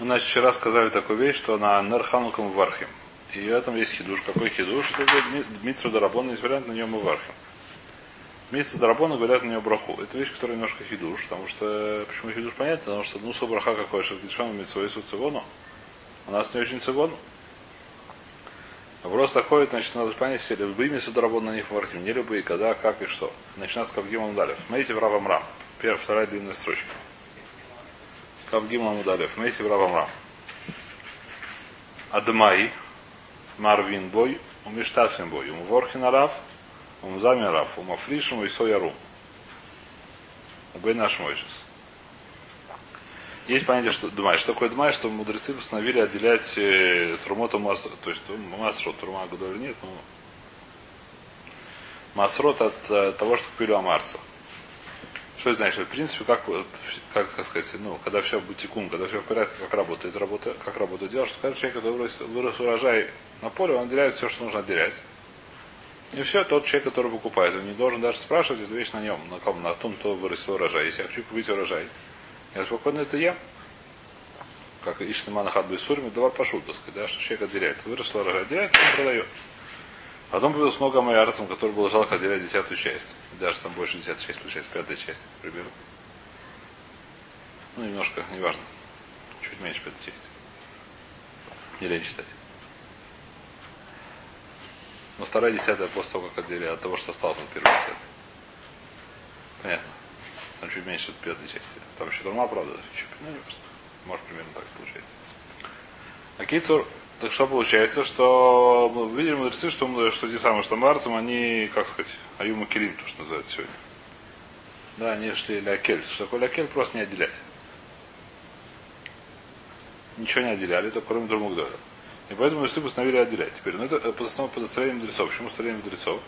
Мы, значит, вчера сказали такую вещь, что на Нерханукам Вархим. И в этом есть хидуш. Какой хидуш? Это Митсу Дарабон, есть вариант на нем и Вархим. Митсу Дарабона говорят на нее браху. Это вещь, которая немножко хидуш, потому что, почему хидуш понятно, потому что, ну, браха какой, Гишану Митсу Ису Цивону, у нас не очень цивону. Вопрос такой, значит, надо понять, все любые Митсу Дарабон на них Вархим, не любые, когда, как и что. Начинается с Кавгимом Далев. Смотрите в Равамрам. Первая, вторая длинная строчка. Кавгим Амудалев. Мейси Бравамрам. Адмай. Марвин бой. Умиштафин бой. Умворхин арав. Умзамин арав. Умафришим и соярум. Убей наш мойшес. Есть понятие, что Дмай. Что такое Дмай, что мудрецы постановили отделять э, Трумота Масрот. То есть Масрот, Трума Гадоль нет, но Масрот от э, того, что купили Амарца. Что это значит? В принципе, как, как, как сказать, ну, когда все бутикун, когда все в порядке, как работает, работа, как работает дело, что каждый человек, который вырос, вырос урожай на поле, он отделяет все, что нужно отделять. И все, тот человек, который покупает, он не должен даже спрашивать эту вещь на нем, на ком, на том, кто вырастил урожай. Если я хочу купить урожай, я спокойно это ем. Как Ишнемана Хадбы Сурми, давай пошут, так сказать, да, что человек отделяет. Вырос урожай, отделяет, он продает. Потом появилось много майарцам, который было жалко отделять десятую часть. Даже там больше десятой части получается, пятая часть, к. Ну, немножко, неважно. Чуть меньше пятой части. Не лень читать. Но вторая десятая после того, как отделили от того, что осталось на первой десятой. Понятно. Там чуть меньше пятой части. Там еще турма, правда, чуть, ну, не. Может, примерно так получается. А Кицур, так что получается, что мы видели мудрецы, что, что те самые штамбарцам, они, как сказать, аюма килим, то, что называют сегодня. Да, они шли лякель. Что такое лякель, просто не отделять. Ничего не отделяли, только кроме Друмугдоля. И поэтому мудрецы постановили отделять. Теперь, ну это по основному подоставление мудрецов. Почему составление мудрецов?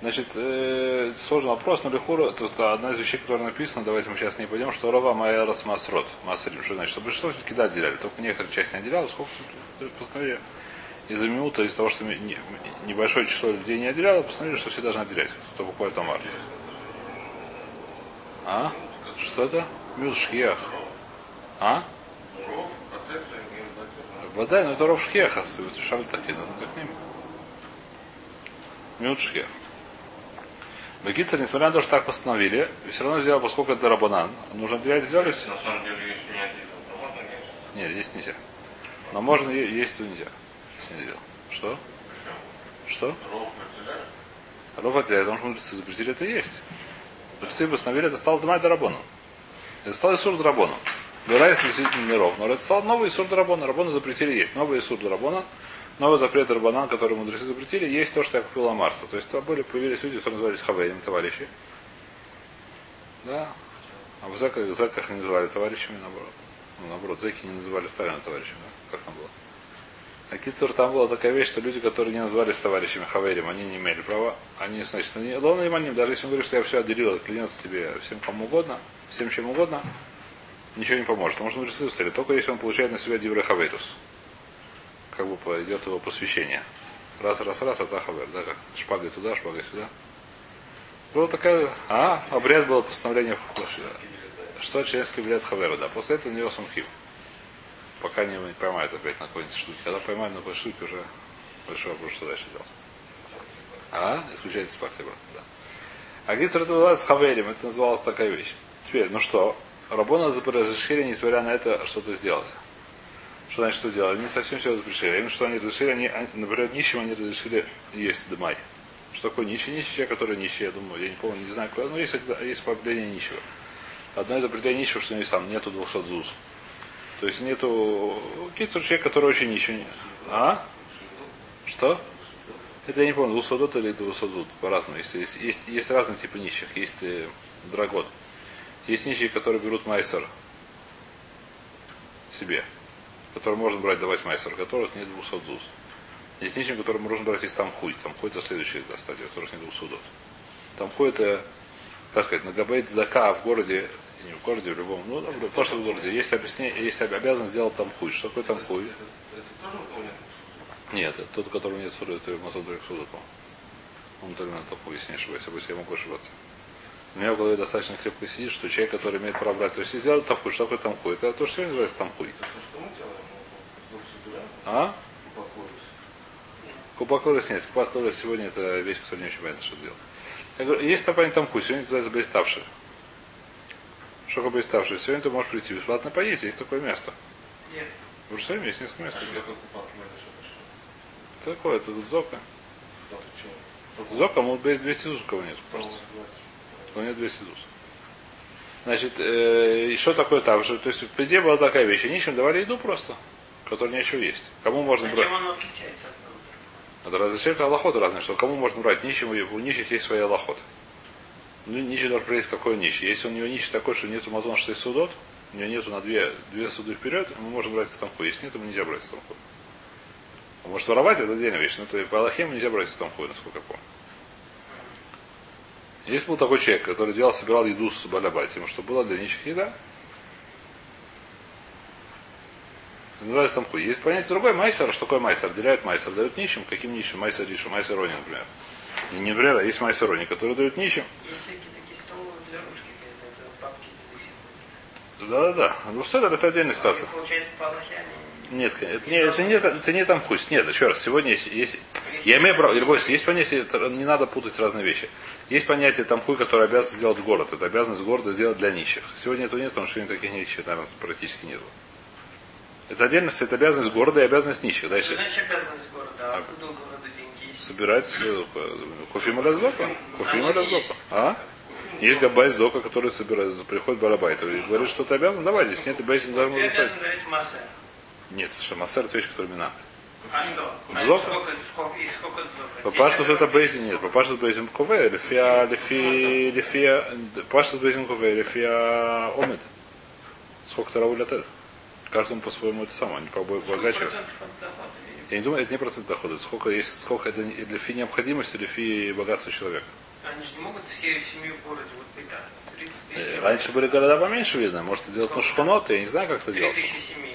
Значит, э, сложный вопрос, но Лихура, тут одна из вещей, которая написана, давайте мы сейчас не пойдем, что Рава моя раз масрот. Масрим, что значит? Что большинство все-таки да отделяли, только некоторые часть не отделяла, сколько постановили из-за минуты, из-за того, что не, небольшое число людей не отделяло, постановили, что все должны отделять, кто покупает там арт. А? Что это? Мюд шхех. А? Вода, но это ров шхеха, шаль такие, ну так не. Мюд шхех. Бегитцер, несмотря на то, что так постановили, все равно сделал, поскольку это рабанан. Нужно отделять сделали все. На самом деле, если не отделил, есть? Нет, есть нельзя. Но можно есть, то нельзя. Если не делал. Что? Что? Ров отделяет, потому что мудрецы запретили это есть. Мудрецы постановили, это стало Дмай Дарабоном. Это стало Исур Дарабоном. Вырайся действительно не ров. Но это стал новый Исур Дарабона. Рабона запретили есть. Новый Исур Дарабона новый запрет Рабанан, который мудрецы запретили, есть то, что я купил Амарца. То есть там были, появились люди, которые назывались Хавейдем, товарищи. Да. А в зэках, в зэках не называли товарищами, наоборот. Ну, наоборот, зэки не называли старыми товарищами. Да? Как там было? А Кицур там была такая вещь, что люди, которые не назывались товарищами Хавейрим, они не имели права. Они, значит, они, Лона и даже если он говорит, что я все отделил, клянется тебе всем кому угодно, всем чем угодно, ничего не поможет. Потому что мудрецы устали, только если он получает на себя Дивре Хавейрус как бы пойдет его посвящение. Раз, раз, раз, атахавер, да, как шпагой туда, шпагой сюда. Была такая, а, обряд было постановление что членский билет Хавера, да. После этого у него самхив. Пока не поймают опять на какой-нибудь штуке. Когда поймают на какой штуке, уже большой вопрос, что дальше делать. А, исключайте из партии, брат, да. А Гитер это называется Хаверим, это называлась такая вещь. Теперь, ну что, Рабона разрешили, несмотря на это, что-то сделать. Что значит, что делали? Они совсем все разрешили. Именно что они разрешили, они, например, нищим они разрешили есть домай. Что такое нищий? Нищий человек, который нищий, я думаю, я не помню, не знаю, куда, но есть, есть определение нищего. Одно из определений нищего, что у него сам нету 200 зуз. То есть нету какие-то человек, который очень нищий. А? Что? Это я не помню, 200 зуд или 200 зуд. По-разному. Есть, есть, есть, есть разные типы нищих. Есть э, драгот. Есть нищие, которые берут майсер себе который можно брать давать майсер, которых нет 200 зуз. Есть нищим, который можно брать из там хуй. Там хуй это следующая стадия, которых нет 200 зуз. Там хуй это, как сказать, на габейт дака в городе, не в городе, в любом, ну, в просто в городе, есть объяснение, есть обязанность сделать там хуй. Что такое там хуй? Нет, это тот, у которого нет суды, это Других судов, по-моему. Он только на там хуй, если не ошибаюсь, если я могу ошибаться. У меня в голове достаточно крепко сидит, что человек, который имеет право брать, то есть сделать тамхуй, что такое тамхуй? Это то, что сегодня называется тамхуй. Это то, что мы делаем, мы двух собираем, А? Купаколес нет. Купаколес сегодня это вещь, которая не очень понятно, что делать. Я говорю, есть топань тамхуй, сегодня это называется бейставший. Что такое бейставший? Сегодня ты можешь прийти бесплатно поесть, есть такое место. Нет. В Иерусалиме есть несколько мест. А где- что такое? Это зока. Зока, может быть, 200 зус, у кого нет, кажется. У нет 200 зус. Значит, э, и что такое так же? То есть, идее, была такая вещь. Нищим давали еду просто, которой нечего есть. Кому можно А брать? чем оно отличается от? Это разрешается аллахот разные, что кому можно брать нищему, у нищих есть свои аллахот. Ну, нищий должен проверить, какой он нищий. Если у него нищий такой, что нету мазон, что есть судот, у него нету на две, две суды вперед, мы можем брать стамху. Если нет, ему нельзя брать стамху. А может воровать, это отдельная вещь, но то и по Аллахе нельзя брать стамху, насколько я помню. Есть был такой человек, который делал, собирал еду с балябатием, что было для нищих еда. Называется тамху. Есть понятие другой майсер. Что такое майсер? Отделяют майсер. Дают нищим. Каким нищим? Майсер ришу. Майсер рони, например. Не, например, а есть майсер рони, который дают нищим. Да-да-да. Ну, седер это отдельная ситуация. Получается, по Аллахе они... Нет, это не, это не, это не там хуй. Нет, еще раз, сегодня есть, есть я имею право, Ильгой, есть понятие, не надо путать разные вещи. Есть понятие там хуй, который обязан сделать город. Это обязанность города сделать для нищих. Сегодня этого нет, потому что таких нищих, наверное, практически нет. Это отдельность, это обязанность города и обязанность нищих. Что Дальше значит обязанность города? А откуда у города деньги собирать э, кофе Малязлока. Кофе Малязлока. А? Есть габай дока, который собирает, приходит барабайт и говорит, что ты обязан, давай, здесь нет, бейсин должен Я сказать. Нет, шамасер это вещь, которая мина. А что? А Зока? Сколько, сколько, сколько? Папаштус это бейзин, нет, папаштус бейзин кове, лифия, лифи, лифия, папаштус бейзин кове, лифия омет. Сколько ты раву это? Каждому по-своему это самое, они по богаче. Я не думаю, это не процент дохода, сколько есть, сколько это для фи необходимости, для фи богатства человека. Они же не могут все семью в городе вот. 30 Э. Раньше были города поменьше, видно, может это делать на шхунот, я не знаю, как это 3 делается. тысячи семей, скажем.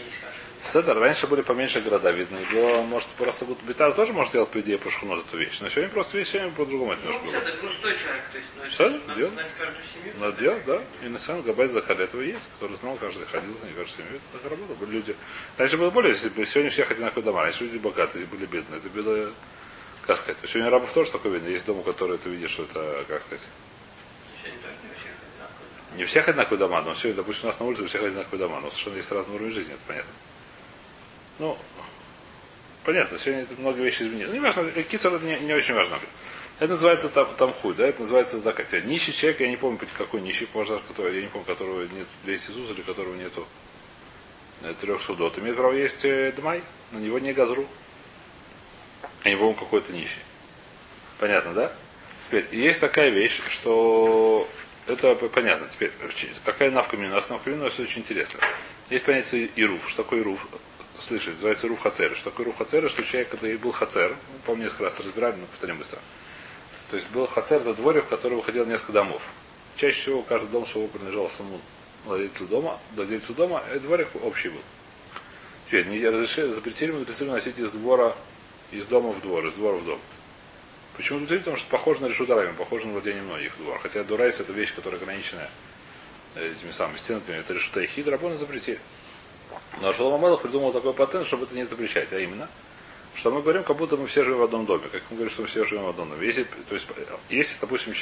Седер, раньше были поменьше города, видно, и было, может, просто вот Битар тоже может делать, по идее, по шхунот эту вещь. Но сегодня просто сегодня по-другому это Ну, немножко было. это, ну, 100 человек, то есть, ну, это Всё, надо делай. знать каждую семью. Надо делать, да. И на самом Габай Захали этого есть, который знал, каждый ходил, не каждый семью. Это так работало. Были люди. Раньше было более, если бы- сегодня всех одинаковые дома. Раньше люди богатые, были бедные. Это было, как сказать, сегодня рабов тоже такое видно. Есть дома, которые ты видишь, что это, как сказать, не всех одинаковые дома, но сегодня, допустим, у нас на улице у всех одинаковые дома, но совершенно есть разный уровень жизни, это понятно. Ну, понятно, сегодня это много вещей изменилось. Ну, не важно, кицер это не, не очень важно. Это называется там, там хуй, да, это называется закат. Нищий человек, я не помню, какой нищий пожар, который, я не помню, которого нет 200 зуз или которого нету э, трех судов. Имеет право есть э, дмай, на него не газру. Я не помню, какой-то нищий. Понятно, да? Теперь, есть такая вещь, что это понятно. Теперь, какая нас навкамина у нас очень интересно. Есть понятие ируф. Что такое ируф? Слышали, называется ируф хацер. Что такое ируф хацер? Что человек, когда был хацер, помню, несколько раз разбирали, но повторим быстро. То есть был хацер, это дворик, в который выходило несколько домов. Чаще всего каждый дом своего принадлежал самому владельцу дома, владельцу дома, и дворик общий был. Теперь, не разрешили, запретили мудрецы выносить из двора, из дома в двор, из двора в дом. Почему запретили? Потому что похоже на решударами, похоже на владение многих двор. Хотя дурайс это вещь, которая ограничена э, этими самыми стенками, это решута и хид, рабоны запретили. Но Шалом Амелах придумал такой патент, чтобы это не запрещать, а именно, что мы говорим, как будто мы все живем в одном доме. Как мы говорим, что мы все живем в одном доме. Если, то есть, если допустим,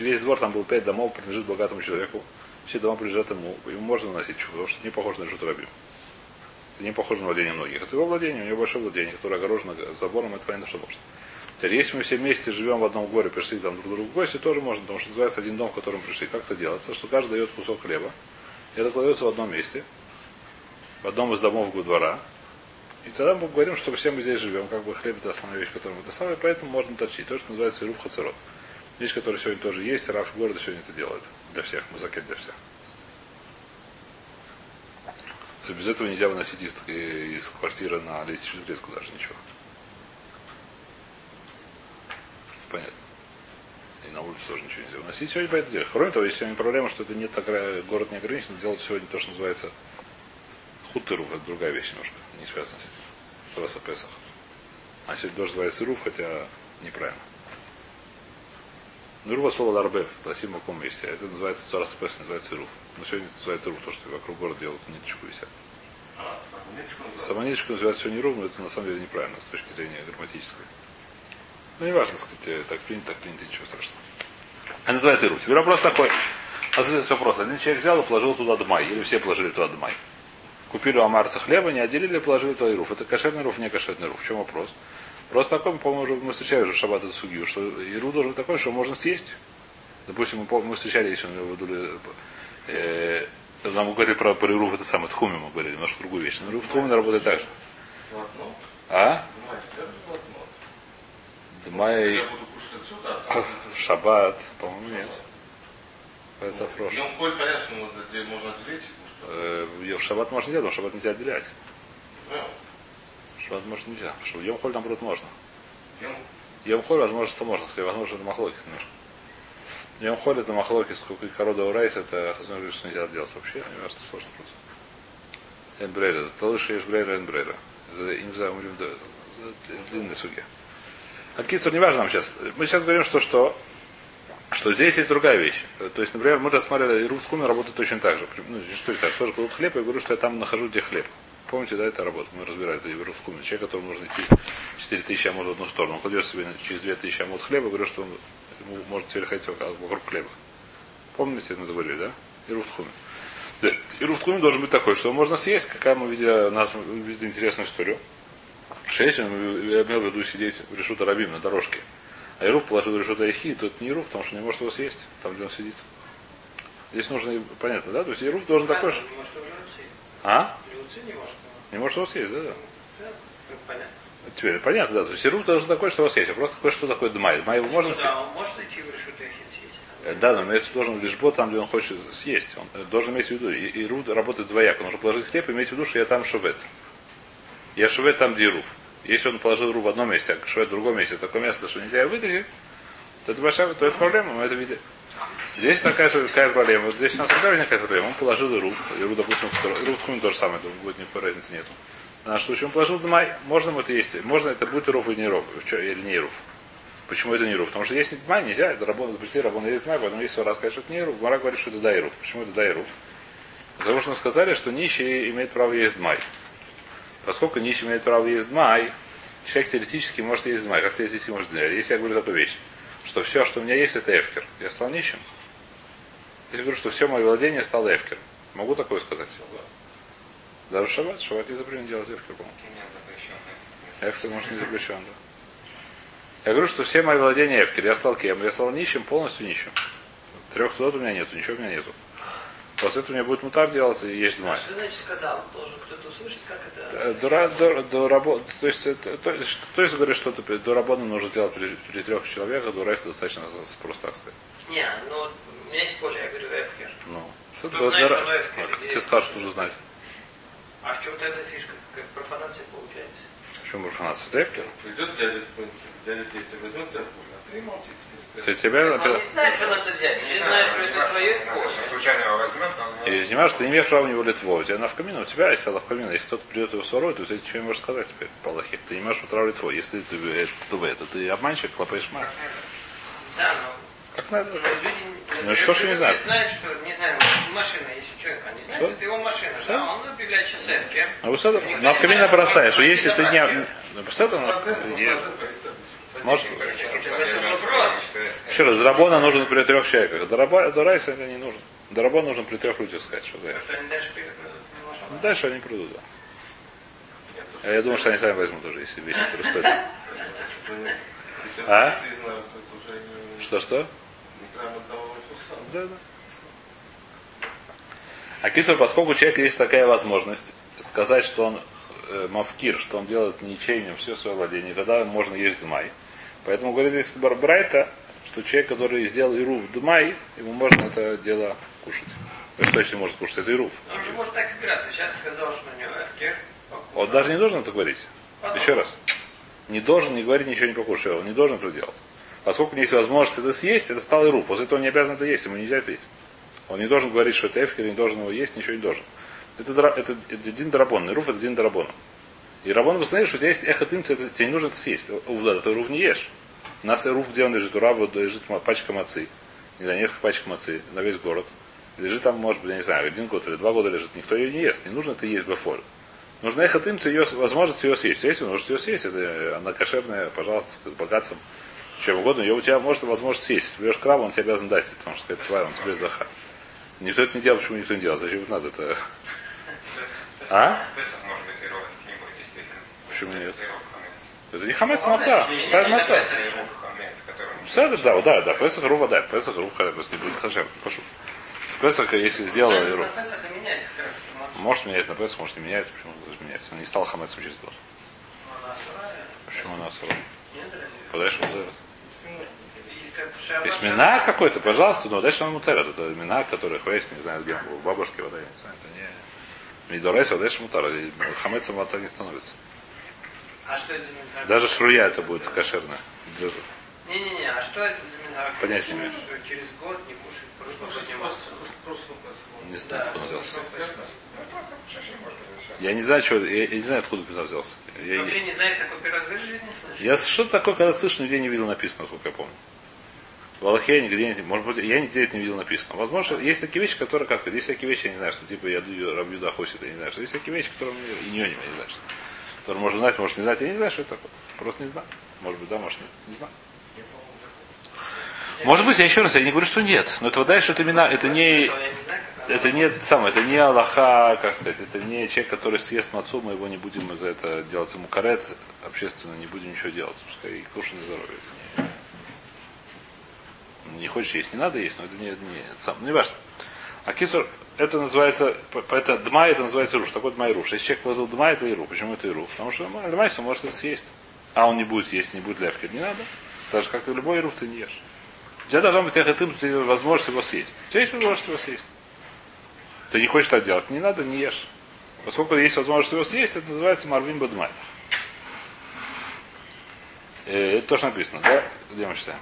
весь двор, там был пять домов, принадлежит богатому человеку, все дома принадлежат ему, ему можно носить чувство, потому что это не похоже на решут рабим. Это не похоже на владение многих. Это его владение, у него большое владение, которое огорожено забором, это понятно, что можно. Если мы все вместе живем в одном горе, пришли там друг другу в гости, тоже можно, потому что называется один дом, в котором пришли. Как это делается? Что каждый дает кусок хлеба, это кладется в одном месте, в одном из домов двора. И тогда мы говорим, что все мы здесь живем, как бы хлеб это основная вещь, которую мы это самое, поэтому можно точить. То, что называется ируф хацерот. Вещь, которая сегодня тоже есть, Раф города сегодня это делает. Для всех, мазакет для всех. Без этого нельзя выносить из, из квартиры на лестничную клетку даже ничего. Понятно. И на улицу тоже ничего нельзя выносить. Сегодня по это. Кроме того, есть сегодня проблема, что это нет такая, город не ограничен, делать сегодня то, что называется хутеруф, это другая вещь немножко, не связана с этим. Просто Песах. А сегодня тоже называется руф, хотя неправильно. Ну, Руфа слово ларбев, ласим в каком месте. Это называется Цорас Пес, называется Руф. Но сегодня это называется Руф, то, что вокруг города делают ниточку висят. А, самонечку называют. Не Руф, но это на самом деле неправильно с точки зрения грамматической. Ну, не важно, сказать, э, так принято, так принято, ничего страшного. А называется Руф. Теперь вопрос такой. А все просто. Один человек взял и положил туда дмай, или все положили туда дмай. Купили у амарца хлеба, не отделили, положили туда и руф. Это кошерный руф, не кошерный руф. В чем вопрос? Просто такой, мы, по-моему, уже мы встречали уже в шаббат эту судью, что иру должен быть такой, что можно съесть. Допустим, мы, мы встречали, если он выдули, э, нам говорили про, про ируф, это самое, тхуми мы говорили, немножко другую вещь. Но ируф тхуми работает так же. А? Дмай, а в шаббат, по-моему, нет. Это фрош. Днем коль, где можно отделить, Э, в шаббат можно делать, но в шаббат нельзя отделять. В шаббат может нельзя. В Йом Холь, наоборот, можно. Йом Холь, возможно, что можно, хотя, возможно, это махлокис немножко. Йом Холь это махлокис, сколько и корода урайс, это Хазон говорит, что нельзя делать вообще, кажется, сложно просто. Энбрейра, за то, что есть брейра энбрейра. За им за умрем длинной суге. А кицур не важно нам сейчас. Мы сейчас говорим, что что что здесь есть другая вещь. То есть, например, мы рассматривали, и Рускуми работает точно так же. Ну, что это? Тоже кладут хлеб, я говорю, что я там нахожу, где хлеб. Помните, да, это работа. Мы разбирали это в Рускуми. Человек, которому нужно идти 4 тысячи амод в одну сторону. Он кладет себе через 2 тысячи амод хлеба, говорю, что он ему может теперь ходить вокруг хлеба. Помните, мы говорили, да? И Руфтхуми. Да. И Руфтхуми должен быть такой, что можно съесть, какая мы видели, нас видели интересную историю. Он я имел в виду сидеть в решута рабим на дорожке, а Ируф положил решута Ихи, то это не Ируф, потому что не может его съесть, там, где он сидит. Здесь нужно, и- понятно, да? То есть Ируф должен такой, может его съесть. А? Не может его. Не может его съесть, да, да. Да, ну, понятно. Теперь понятно, да. То есть Ируф должен такой, что его съесть. А просто такой, что такое Дмай. Дмай его можно съесть? Да, он может идти в решету Яхин съесть. Э, Да, но виду, должен лишь бот там, где он хочет съесть. Он э, должен иметь в виду. И, и Руд работает двояко. Он должен положить хлеб и иметь в виду, что я там шувет. Я шувет там, где Руф. Если он положил Ру в одном месте, а шувет в другом месте, такое место, что нельзя вытащить, то это большая, то это проблема, мы это видели. Здесь такая же какая проблема. Вот здесь у нас такая возникает проблема. Он положил Иру. Иру, допустим, в сторону. В то же самое, тут будет никакой разницы нету. В нашем случае он положил Дмай. Можно ему это есть. Можно это будет Ируф или не Ируф. Или не Ируф. Почему это не Ируф? Потому что есть Дмай, нельзя. Это работа запретили, работа есть Дмай, поэтому если раз сказать, что это не Ируф, Мара говорит, что это да Ируф. Почему это да Ируф? Потому что сказали, что нищий имеет право есть Дмай. Поскольку нищий имеет право есть Дмай, человек теоретически может есть Дмай. Как теоретически может есть? Если я говорю такую вещь, что все, что у меня есть, это эфкер. Я стал нищим. Если я говорю, что все мое владение стало эфкер. Могу такое сказать? Даже в шаббат. Не запрещено делать эфкер, по-моему. Эфкер может не запрещен, да. Я говорю, что все мои владения эфкер. Я стал кем? Я стал нищим, полностью нищим. Трех судов у меня нету, ничего у меня нету. После этого у меня будет мутар делать и есть А дмай. что значит сказал? Должен кто-то услышать, как это... Э, До, ра- до, до рабо- то есть, это- то, есть, то есть говорит, что ты до работы нужно делать при, при трех человеках, до райса достаточно просто так сказать. Не, ну, у меня есть поле, я говорю, Эфкер. Ну, что до- знаешь, оно эфкер. а как тебе скажут, что уже знать? А в чем вот эта фишка? Как профанация получается? Почему профанация? Это эфкер? Придет дядя дядя Петя возьмет тебя в а ты молчи Ты тебя, Он не знает, что надо взять. Не знает, что это твое случайно его возьмет, он и понимаешь, ты не имеешь права у него литво. У тебя навкамина, у тебя есть навкамина. Если кто-то придет его сворует, то ты ничего не можешь сказать теперь по Аллахе. Ты не можешь права литво. Если ты, это, то это, ты обманщик, клопаешь мать. Да, но Как надо? Ну, что ж не знают? Знают, что, не знаю, машина, если у человека не знает, Что? это его машина. Что? Да, он объявляет сейчас. А вы что Навкамина простая, что если ты не... Ну, Может, еще раз, Драбона нужен при трех человеках. Дораба- До Райса это не нужно. Драбон нужен при трех людях сказать, что да. Дальше они придут, да. А я думаю, что они сами возьмут уже, если вещи, которые стоят. А? Что-что? Да, да. А Китер, поскольку у человека есть такая возможность сказать, что он э, мавкир, что он делает ничейным все свое владение, тогда можно есть дмай. Поэтому говорит здесь Барбрайта, что человек, который сделал ируф дмай, ему можно это дело кушать. То есть точно может кушать, это ируф. Он же может так играться. Сейчас сказал, что у него Эфкер. Он даже не должен это говорить. Еще раз. Не должен не говорить ничего не покушай. Он не должен это делать. Поскольку есть возможность это съесть, это стал иру. После этого он не обязан это есть, ему нельзя это есть. Он не должен говорить, что это эфкер, не должен его есть, ничего не должен. Это, дра- это, это один драбон. Ируф это один драбон. И рабон восстановит, что у тебя есть эхо тым, тебе, не нужно это съесть. Увда, ты руф не ешь. У нас руф, где он лежит, у Рава лежит пачка мацы. Не знаю, несколько пачек мацы на весь город. Лежит там, может быть, я не знаю, один год или два года лежит. Никто ее не ест. Не нужно это есть бефоль. Нужно их им ее, возможность ее съесть. Если вы можете ее съесть, это она кошерная, пожалуйста, с богатством, чем угодно. Ее у тебя может возможность съесть. Если берешь краба, он тебе обязан дать, потому что это твоя, он тебе заха. Никто это не делает, почему никто не делает? Зачем это надо? Это... А? Песах может быть и ров, не будет действительно. Почему нет? Это не хамец маца. Старый маца. Седер, да, да, да, Песах рува, да, Песах рува, если не будет хашем, прошу. В Песах, если сделал На ру, Песах и менять как раз информацию. может менять на Песах, может не меняется, почему он должен менять? Он не стал хамецом через год. Почему она разве? Подальше шаббат, Есть мина какой-то, пожалуйста, но дальше он мутарят. Это мина, которые хвест, не знаю, где он был, бабушки вода, я не знаю, это не... Мидорайс, а дальше мутар. Хамецом отца не становится. А что это за минхаг? Даже шруя это будет кошерно. Не-не-не, а что это за минхаг? Понятия не имею. Через год не кушать кружку подниматься. Не знаю, откуда он взялся. Я не знаю, что, я, я не знаю, откуда это взялся. Я, Ты вообще не знаешь, какой пирог в жизни слышишь? Я что такое, когда слышу, нигде не видел написано, насколько я помню. В Аллахе я нигде не, может быть, я нигде это не видел написано. Возможно, есть такие вещи, которые, как сказать, есть всякие вещи, я не знаю, что типа я даю рабью дохосит, я не знаю, что есть всякие вещи, которые мне и не, не знаю, что. Которые можно знать, может не знать, я не знаю, что это такое. Просто не знаю. Может быть, да, может нет. Не знаю. Может быть, я еще раз, я не говорю, что нет. Но это дальше это имена, это не, это не самое, это не Аллаха, как сказать, это не человек, который съест мацу, мы его не будем за это делать ему карет, общественно не будем ничего делать, пускай и на здоровье. Не, хочешь есть, не надо есть, но это не, не, сам, не важно. А кисур, это называется, это дма, это называется руш. Такой дма и руш. Если человек положил дма, это и ру. Почему это и ру? Потому что Лемайса может это съесть. А он не будет есть, не будет левки. Не надо. Так же, как и любой руф ты не ешь. У тебя должна быть эхотым, возможность его съесть. У тебя есть возможность его съесть. Ты не хочешь так делать, не надо, не ешь. Поскольку есть возможность его съесть, это называется марвин бадмай. Э, Это то, что написано, да? Где мы читаем?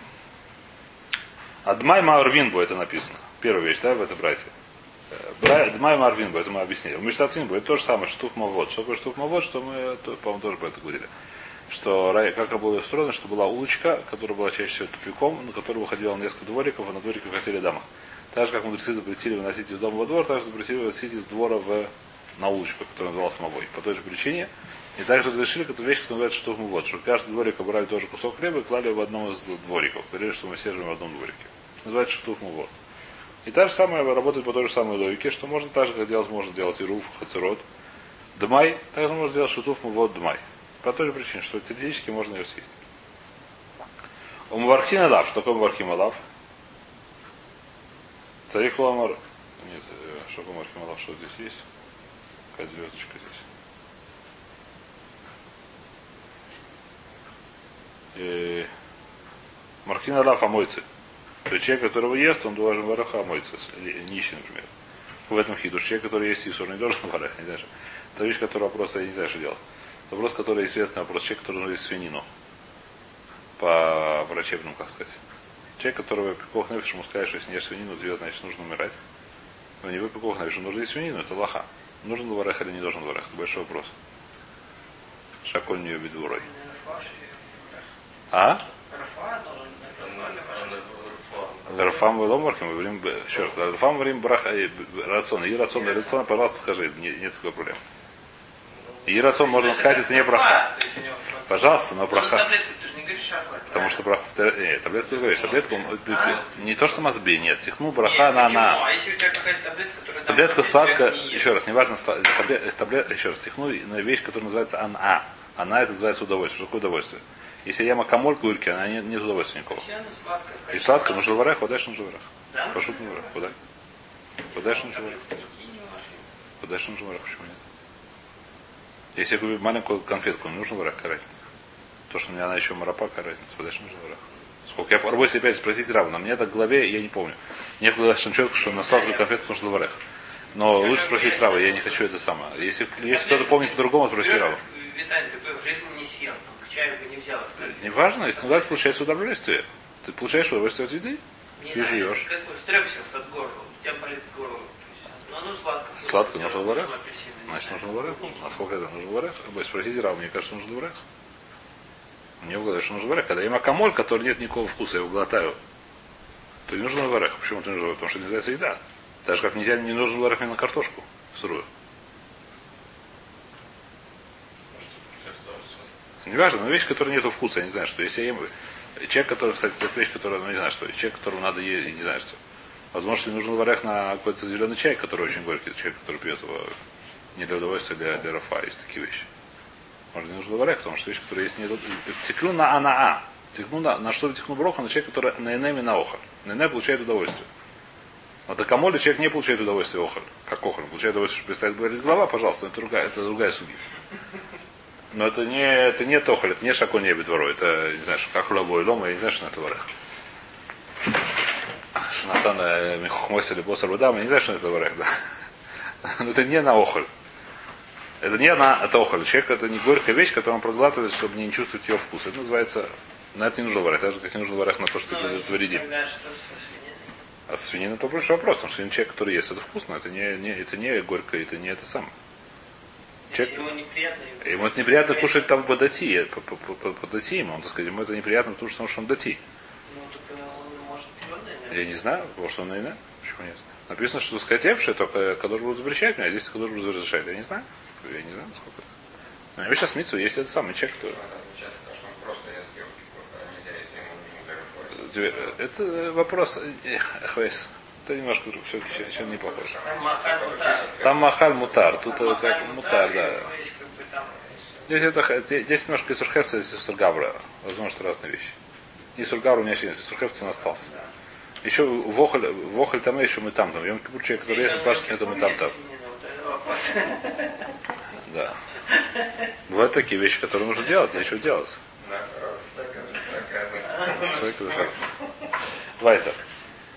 Адмай Марвинбу это написано. Первая вещь, да, в это братья. Дмай Марвинбу, это мы объяснили. У Миштацинбу это то же самое, штуф Мавод. Что такое штуф Мавод, что мы, по-моему, тоже про это говорили. Что как было устроено, что была улочка, которая была чаще всего тупиком, на которую выходило несколько двориков, а на двориках хотели дома. Так же, как мудрецы запретили выносить из дома во двор, так же запретили выносить из двора в, на улочку, которая называлась Мавой. По той же причине. И также разрешили эту вещь, которая называется штуф Мавод, что каждый дворик брали тоже кусок хлеба и клали в одном из двориков. Говорили, что мы все живем в одном дворике. Называется штуф Мавод. И та же самая работает по той же самой логике, что можно так же, как делать, можно делать и руф, хацерот. Дмай, также можно сделать шутуф вот дмай. По той же причине, что теоретически можно ее съесть. У Мавархин Алав. Что такое Мавархин Алав? Царих Ламар. Нет, э, что такое Мавархин Алав? Что здесь есть? Какая звездочка здесь? Э, Мархин Алав омойцы. То есть человек, которого ест, он должен вараха омойться. Или Нищий, например. В этом хидуш. Человек, который есть Исур, не должен вараха, не знаю. Это вещь, которая просто, я не знаю, что делать. Это вопрос, который известный вопрос. Человек, который должен есть свинину. По врачебному, как сказать. Человек, которого пикох нефиш, ему сказать, что если не свинину, тебе, значит, нужно умирать. Но не вы пикох нефиш, нужно есть свинину, это лоха. Нужен варех или не должен варех? Это большой вопрос. Шаколь не любит дворой. А? Рафа должен Рафам Веломархим, мы говорим, еще раз, Рафам говорим браха, э, рацион. И рацион, рацион, пожалуйста, скажи, не- нет такой проблемы. И рацион, можно сказать, это не браха. Пожалуйста, но браха. Не. Потому что браха, нет, таблетку ты говоришь, таблетку, э, б- не то, что мазби, нет, тихну браха на она. А если у тебя какая-то таблетка, Таблетка сладкая, не еще раз, неважно, сла- табле- табле- еще раз, тихну на вещь, которая называется ана. Она это называется удовольствие. Что такое удовольствие? Если я макамоль горький, она нет, нет удовольствия сладкая, И сладко, нужно варех, подальше нужно варех. Да? Пошут на варех, куда? Подальше нужно варех. Такие не ваши. Подальше нужно варех, почему нет? Если я купил маленькую конфетку, не нужно варех, какая разница? То, что у меня она еще марапа, какая разница? Подальше нужно варех. Сколько я себе опять спросить равно. мне это в голове, я не помню. Мне в голове четко, что на сладкую конфетку нужно варех. Но лучше спросить Рава, я не хочу это самое. Если, если кто-то помнит по-другому, спроси Рава. Виталий, ты бы в жизни не съел, к чаю бы не взял. Неважно, если называется, получается удовольствие. Ты получаешь удовольствие от еды? Не Ты живешь. Как от горла, у тебя болит горло. Есть, Ну, оно сладко. Сладко, нужно не Значит, нужно варех. А сколько это нужно варех? Вы спросите Рава, мне кажется, нужно варех. Не угадаю, что нужно варех. Когда я макамоль, который нет никакого вкуса, я его глотаю, то не нужно варех. Почему это не варех? Потому что это называется еда. Даже как нельзя, не нужно варех мне на картошку сырую. Не важно, но вещь, которая нету вкуса, я не знаю, что. Если я ем... Человек, который, кстати, это вещь, которая, ну, не знаю, что. Человек, которому надо есть, не знаю, что. Возможно, что нужен варях на какой-то зеленый чай, который очень горький. Человек, который пьет его не для удовольствия, а для, для рафа. Есть такие вещи. Может, не нужен варях, потому что вещь, которая есть не Текну на а на а. Текну на, на что текну броха, на человек, который на энеме на охар. На энеме получает удовольствие. А до камоли человек не получает удовольствие охар. Как охар. Получает удовольствие, что перестает говорить голова, пожалуйста, это другая, это другая судья. Но это не, это не тохаль, это не шакон не двору, это, не знаю, как лобой лома, я не знаю, что на это варех. Шанатан э, Михохмойса или Босар Будам, я не знаю, что на это варех, да. Но это не на охоль. Это не на это охоль. Человек это не горькая вещь, которую он проглатывает, чтобы не чувствовать ее вкус. Это называется, на это не нужно варить. Так же, как не нужно варить на то, что это творидим. А свинина это больше вопрос, потому что человек, который ест, это вкусно, это не, не, это не горько, это не это самое. Человек, ему неприятно. Ему это неприятно кушать там по дати, по, по, по, по дати ему, он, так сказать, ему это неприятно, потому что, потому что он дати. Ну, так он может твердое, Я не знаю, потому что он и Почему нет? Написано, что скотевшие, только когда будут запрещать меня, а здесь когда будут разрешать. Я не знаю. Я не знаю, сколько это. Но я сейчас мицу, есть этот самый человек, кто. Это вопрос, хвейс. Это немножко все, все, все не похоже. Там махаль мутар. Тут как мутар, да. Здесь это здесь немножко из Сурхевца, здесь Сургавра. Возможно, что разные вещи. И Сургавра у меня еще из Сурхевца он остался. Еще Вохаль, Вохаль там еще мы там, там. Йом Кипур человек, который есть, башня, это мы там там. Да. Бывают такие вещи, которые нужно делать, еще делать. Вайтер.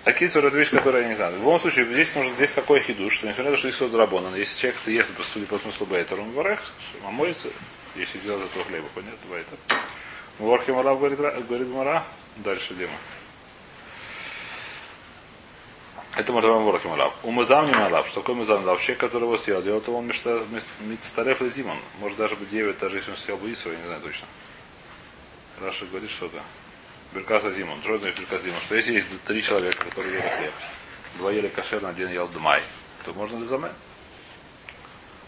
А кицур это вещь, которая я не знаю. В любом случае, здесь нужно, здесь такой хидуш, что несмотря на то, что здесь драбона, если человек ест, судя по смыслу бейтер, он варех, а молится, если делать этого хлеба, понятно, бейтер. Ворхи Мара говорит, говорит Мара, дальше Дима. Это называем ворхи Мара. У Мазам не Малав. Что такое Мазам? Вообще, который его сделал. Делал то он Мицтареф Зимон. Может даже быть 9, даже если он съел бы Ису, я не знаю точно. Раша говорит что-то. Беркаса Зимон. Что значит Зимон? Что если есть три человека, которые ели хлеб, два ели кошерно, один ел дмай, то можно замен.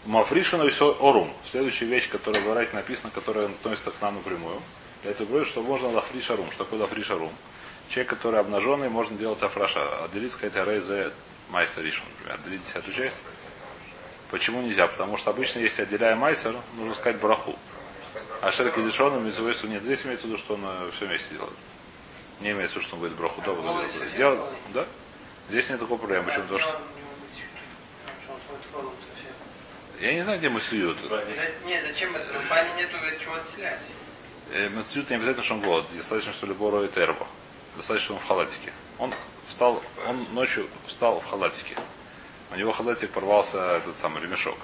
Мафришину все орум. Следующая вещь, которая в Арайте написана, которая относится к нам напрямую. Это говорит, что можно лафришарум. Что такое лафришарум? Человек, который обнаженный, можно делать афраша. Отделить, сказать, арейзе майса ришун, например. Отделить десятую часть. Почему нельзя? Потому что обычно, если отделяя майсер, нужно сказать браху. А шерки дешоном митцвойсу нет. Здесь имеется в виду, что он э, все вместе делает. Не имеется в виду, что он говорит браху да, вот да? Здесь нет такой проблемы. Почему? Потому что я не знаю, где мы суют. Не, зачем это? В бане нету чего отделять. Э, Мацют не обязательно, что он голод. Достаточно, что любой роет эрбо. Достаточно, что он в халатике. Он встал, он ночью встал в халатике. У него халатик порвался этот самый ремешок.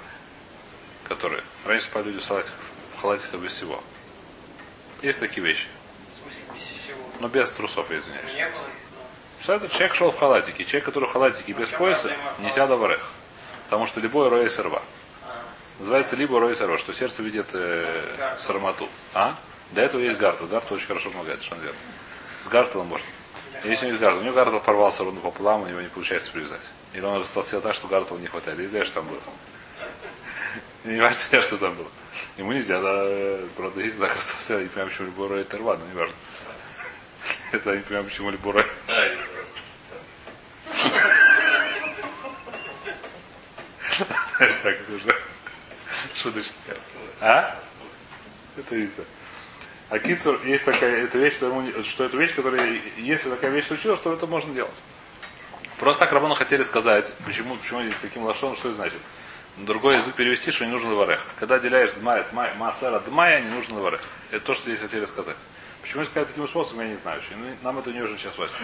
Который. Раньше спали люди в халатиках, в халатиках без всего. Есть такие вещи. В смысле, без всего. Но без трусов, я извиняюсь. Не было Что это человек шел в халатике. Человек, который в халатике без пояса, нельзя до варех. Потому что любой рой сорва. Называется либо рой сорва, что сердце видит э, сармату. А? Для этого есть гартл. Гартл очень хорошо помогает, совершенно верно. С гартлом можно. Если у него есть гартл, у него гартл порвался ровно пополам, у него не получается привязать. Или он растолстел так, что гартла не хватает. Я знаю, что там было. Не важно, что там было. Ему нельзя, да, э, правда, есть так растолстел, я не понимаю, почему любой рва, но не важно. Это я не понимаю, почему любой рой. Так, это уже шуточка. А? Это это. А кицур, есть такая эта вещь, что, это вещь, которая, если такая вещь случилась, то это можно делать. Просто так Рабану хотели сказать, почему, почему таким лошоном, что это значит. На другой язык перевести, что не нужен варех. Когда отделяешь дмай от май, маасара дмая, не нужен варех. Это то, что здесь хотели сказать. Почему сказать таким способом, я не знаю. Нам это не нужно сейчас власть.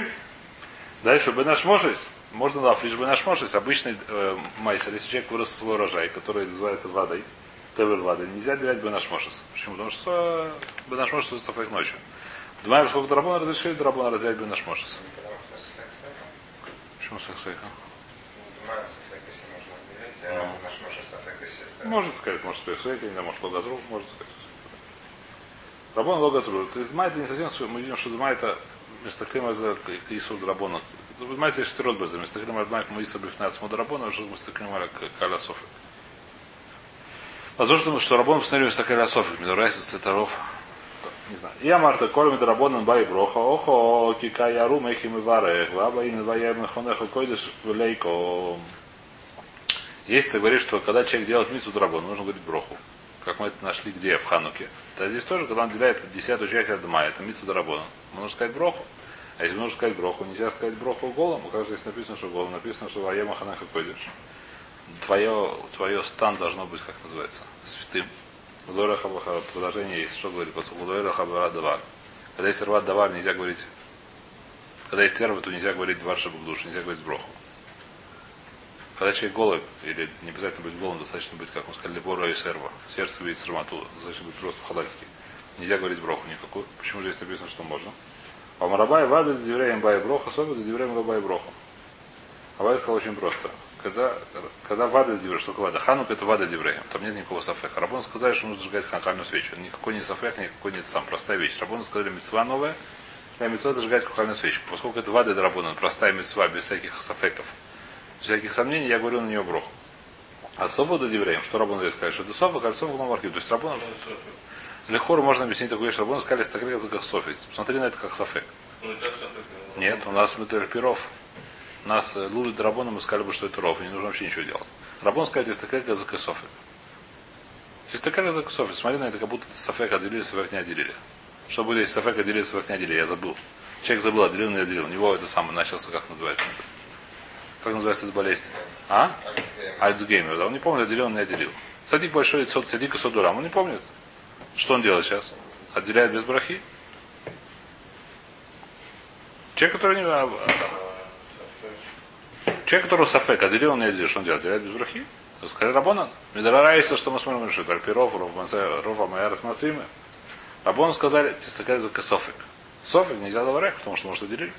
Дальше наш можешь, можно да, лишь наш можешь, обычный э, майсер, если человек вырос свой урожай, который называется вадой, тевер вадой, нельзя отделять наш можешь. Почему? Потому что наш можешь состоит ночью. Думаю, сколько драбона разрешили драбона разделять наш можешь. Почему сахсейха? Может сказать, может, что я не знаю, может, газру, может сказать. Рабон логотру. То есть Дма это не совсем свой. Мы видим, что Дма это вместо клима за Исур Драбона. Дма это база. Вместо клима Дма мы Исур Бифнат Драбона, уже вместо клима Каля Софик. Возможно, что Рабон вместо Каля Софик. Медурайса Цитаров. Не знаю. Я Марта Колем Драбонан Бай Броха. Охо, Кика Яру Мехим и Варех. Ваба и Наваяем Хонеха Койдеш Велейко. Если ты говоришь, что когда человек делает мицу драбон, нужно говорить броху. Как мы это нашли где? В Хануке. То здесь тоже, когда он отделяет десятую часть от дома, это мицу драбон. Нужно сказать броху. А если нужно сказать броху, нельзя сказать броху голым. Как здесь написано, что голым? Написано, что ваема ханаха койдеш. Твое, твое стан должно быть, как называется, святым. Продолжение есть. Что говорит? давар. Когда есть рват давар, нельзя говорить. Когда есть терва, то нельзя говорить двар душ, нельзя говорить броху. Когда человек голый, или не обязательно быть голым, достаточно быть, как мы сказали, бора и серва. Сердце видит сармату, достаточно быть просто халальский. Нельзя говорить броху никакую. Почему здесь написано, что можно? А Марабай вада дивреем бай броха, особенно дивреем бай броха. Абай сказал очень просто. Когда, когда вада дивреем, что такое вада? Ханук это вада дивреем. Там нет никакого сафека. Рабон сказали, что нужно сжигать ханкальную свечу. Никакой не сафек, никакой нет сам. Простая вещь. Рабон сказали, мецва новая. Для мецва зажигать кухальную свечку. Поскольку это вада драбона, простая мецва, без всяких сафеков всяких сомнений, я говорю на нее броху. А свобода евреям, что Рабон здесь сказать, что это софа, как софа архив. То есть Рабон... Легко можно объяснить такую вещь. Рабон сказали, что как софи. Посмотри на это как софек. Нет, у нас это перов. У нас э, лулит Рабона, мы сказали бы, что это ров, не нужно вообще ничего делать. Рабон сказали, здесь такая как софик. Здесь такая как софик. Смотри на это, как будто софек отделили, софек не отделили. Что будет, если софек отделили, софек не отделили? Я забыл. Человек забыл, отделил, не отделил. У него это самое начался, как называется. Как называется эта болезнь? А? Альцгеймер. Да, он не помнит, отделил, он не отделил. Садик большой, садик и содурам. Он не помнит. Что он делает сейчас? Отделяет без брахи? Человек, который не... Человек, которого сафек отделил, он не отделил. Что он делает? Отделяет без брахи? Скажи Рабонан. Медарарайса, что мы смотрим, что Тарпиров, Рова, Майя, Расматримы. Рабону сказали, ты такая за софик. Софик нельзя говорить, потому что может отделить.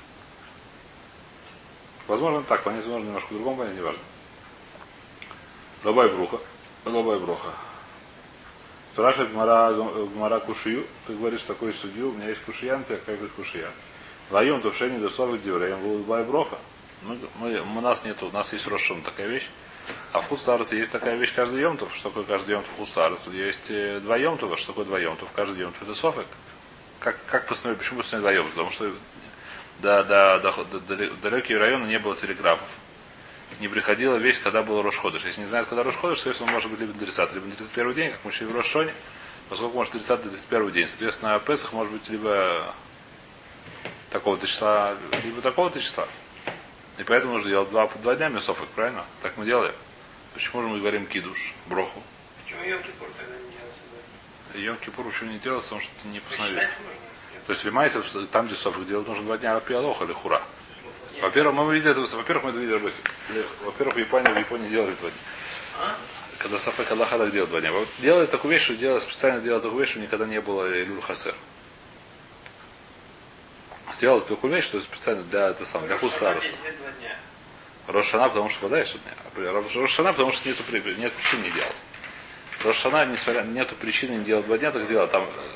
Возможно так, понять возможно немножко по-другому понять, неважно. Лобай Бруха. Лобай Бруха. Спрашивает Мара, Мара Кушию, ты говоришь такой судью, у меня есть кушия, у тебя какая кушия. Вайом то вшени до совы дивреем Лобай Броха. Мы, мы, у нас нет, у нас есть Рошон такая вещь. А в Хустарце есть такая вещь каждый йомтов. Что такое каждый йомтов в Хустарце? Есть э, два йомтова. Что такое два йомтов? Каждый йомтов это софик. Как, как постановить? Почему постановить два йомтова? Потому что до, до, до, до, далекие районы не было телеграфов. Не приходила вещь, когда был Рошходыш. Если не знает, когда Рошходыш, соответственно, он может быть либо 30 либо 31 день, как мы еще и в Рошоне. Поскольку может 30 31 день. Соответственно, Песах может быть либо такого-то числа, либо такого-то числа. И поэтому нужно делать два, два дня мясофок, правильно? Так мы делаем. Почему же мы говорим кидуш, броху? Почему Йом-Кипур тогда не делается? Йом-Кипур почему не делается, потому что это не постановили. То есть Лимайсов, там, где софик делать, нужно два дня пиалоха или хура. Во-первых, мы видели это, во-первых, мы это видели Во-первых, в Японии, в Японии делали два дня. Когда Сафек Аллаха так делал два дня. Делали такую вещь, что делали, специально делали такую вещь, что никогда не было Илюль Хасер. Сделал такую вещь, что специально для, это сам, для Хустаруса. Рошана, потому что подаешь дня. Рошана, потому что нету, нет причин не делать. Рошана, несмотря нету причины не делать два дня, так сделать. Там это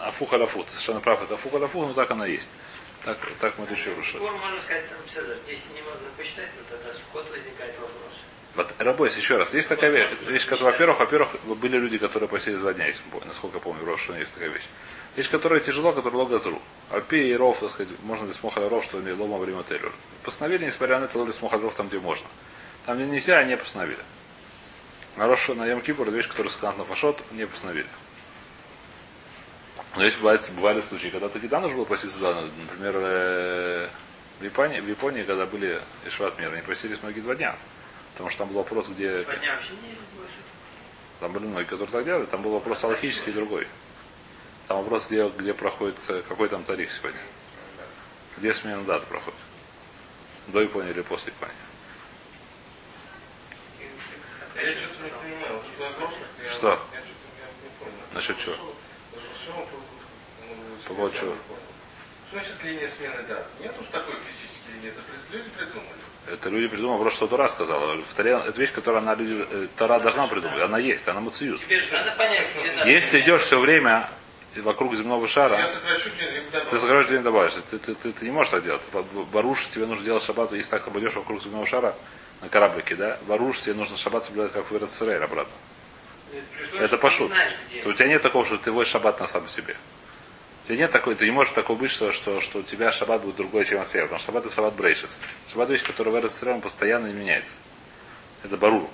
афуха лафу. Ты совершенно прав, это афуха лафу, но так она есть. Так, так мы решили. Можно сказать, там, здесь не можно посчитать, но тогда скот возникает вопрос. Вот, Рабойс, еще раз, есть такая вещь, вещь которая, во-первых, во-первых, были люди, которые посели два дня, если, насколько я помню, в есть такая вещь. Вещь, которая тяжело, которая логазру. Альпи и ров, так сказать, можно ли смоха ров, что имеет лома время тейлер. Постановили, несмотря на это, ловли смоха ров там, где можно. Там, где нельзя, они постановили. На Рош, на Ямкипур, вещь, которая сказана на фашот, не постановили. Но есть бывают, бывали случаи, когда таки да нужно было просить два. Например, э, в, Японии, в Японии, когда были Ишват мир, они просились многие два дня. Потому что там был вопрос, где... Два дня вообще не Там были многие, которые так делали. Там был вопрос аллахический другой. Там вопрос, где, где проходит, э, какой там тариф сегодня. Где смена даты проходит. До Японии или после Японии. Я что-то не понимаю. Что? Насчет чего? Почему, По поводу чего? Что значит линия смены дат? Нет уж такой физической линии, это люди придумали. Это люди придумали, просто что Тора сказала. В Торе, это вещь, которую она люди, э, Тора должна придумать. Она есть, она муциют. Если ты идешь все время, вокруг земного шара, сокращу ты закроешь день добавишь. Ты, ты, ты, ты не можешь так делать. Баруш тебе нужно делать шаббат, если так обойдешь вокруг земного шара на кораблике, да? Баруш тебе нужно шаббат соблюдать, как в Эрцерейр обратно. Это пошут. У тебя нет такого, что ты водишь шаббат на самом себе. Тебя нет такой, ты не можешь такого быть, что, что, что у тебя шаббат будет другой, чем Ансер. Потому что шаббат это шаббат брейшис. Шаббат вещь, которая в Эрцерейр постоянно не меняется. Это барур.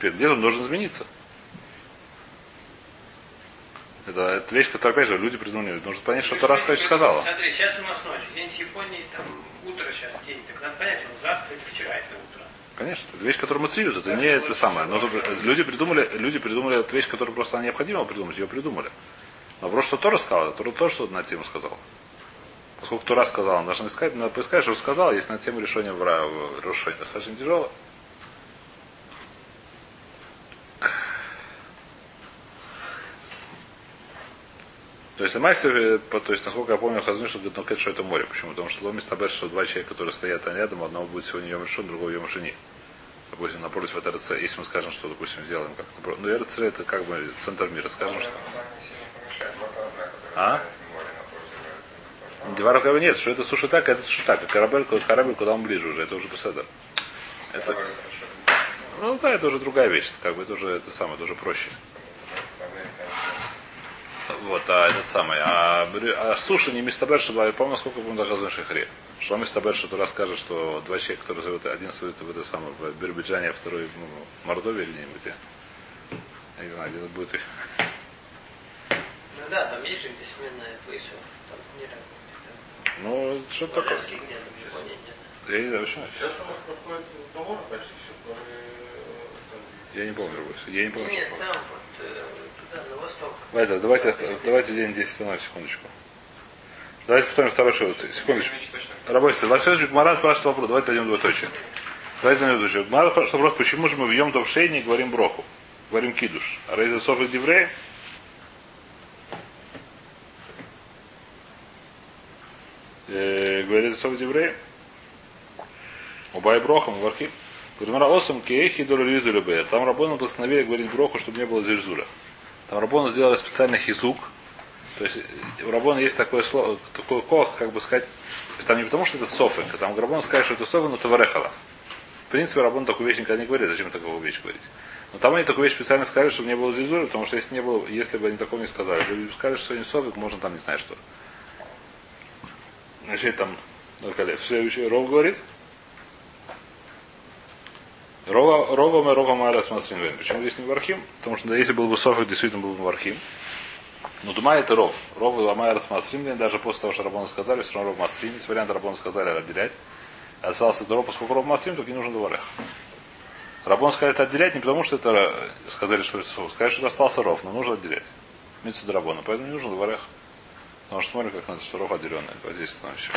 Перед делом должен измениться. Это, это вещь, которую, опять же, люди придумали. Нужно понять, что Тора сказать, сказала. Смотри, сейчас у нас ночь, день с Японии, там утро сейчас день. Так надо понять, ну завтра или вчера это утро. Конечно, это вещь, которую мы цивят, это не это самое. Нужно, люди придумали, люди придумали эту вещь, которую просто необходимо придумать, ее придумали. Вопрос, что Тора сказала, Тора тоже что на тему сказала. Поскольку Тора сказала, нужно искать, надо поискать, что сказала, есть на тему решения в, Рушойне. Достаточно тяжело. То есть, Максе, то есть, насколько я помню, Хазун, что говорит, ну, что это море. Почему? Потому что Ломис Табер, что два человека, которые стоят рядом, одного будет сегодня Йом Решон, другого Йом Шини. Допустим, напротив от РЦ. Если мы скажем, что, допустим, сделаем как напротив. Ну, РЦ это как бы центр мира. Скажем, что. А? Два рукава нет, что это суши так, а это суши так. А корабль, корабль, куда он ближе уже, это уже посадок. Это, ну да, это уже другая вещь. Как бы это уже это самое, это уже проще. Вот, а этот самый. А, а суши не мистабер, что я помню, сколько помню доказываем шихре. Что мистабер, что ты расскажешь, что два человека, которые живут, один живет в это самое, в Биробиджане, а второй ну, в Мордовии или где-нибудь. Я, не знаю, где это будет. Да, там есть же где сменная поясов. Там не. Ну, что такое? Где-то в. Я не знаю, вообще. Сейчас у нас проходит договор почти все. э, Я не помню, Рубис. Я не помню, Нет, там вот э, туда, на восток. Вайдер, давайте, давайте день 10 становится, секундочку. Давайте повторим второй шоу. Секундочку. Рабочий, во следующий Гмара спрашивает вопрос. Давайте дадим двоеточие. Давайте дадим двоеточие. Гмара спрашивает вопрос, почему же мы в Йом в шейне говорим броху? Говорим кидуш. А Рейза Соф и Диврей? Э, Говорит Соф и Диврей? Убай брохом, вархим. Гмара осом кеехи долю любые. Там Рабону постановили говорить броху, чтобы не было зирзура. Там Рабону сделали специальный хизук. То есть э, у Рабона есть такое слово, такой кох, как бы сказать, то там не потому, что это софик, а там Рабон скажет, что это софик, но таварехала. В принципе, Рабон такую вещь никогда не говорит, зачем такую вещь говорить. Но там они такую вещь специально сказали, чтобы не было зизура, потому что если не было, если бы они такого не сказали, бы сказали, что не софик, можно там не знаю что. Значит, там, ну, Калев, следующий Ров говорит. Рова, Рова мы Рова Мара Смасринвен. Почему здесь не Вархим? Потому что да, если был бы Софик, действительно был бы Вархим. Но Дума это Ров. Ров и Амайр Масрин, даже после того, что Рабону сказали, все равно Ров Масрин, несмотря на Рабону сказали отделять. Остался до Ров, поскольку Ров Масрин, только не нужен Дворех. Рабон сказали отделять не потому, что это э, сказали, что это. Сказали, что остался Ров, но нужно отделять. Митсу Драбона. Поэтому не нужен Дворех. Потому что смотрим, как надо, что Ров отделенный. Вот здесь становимся.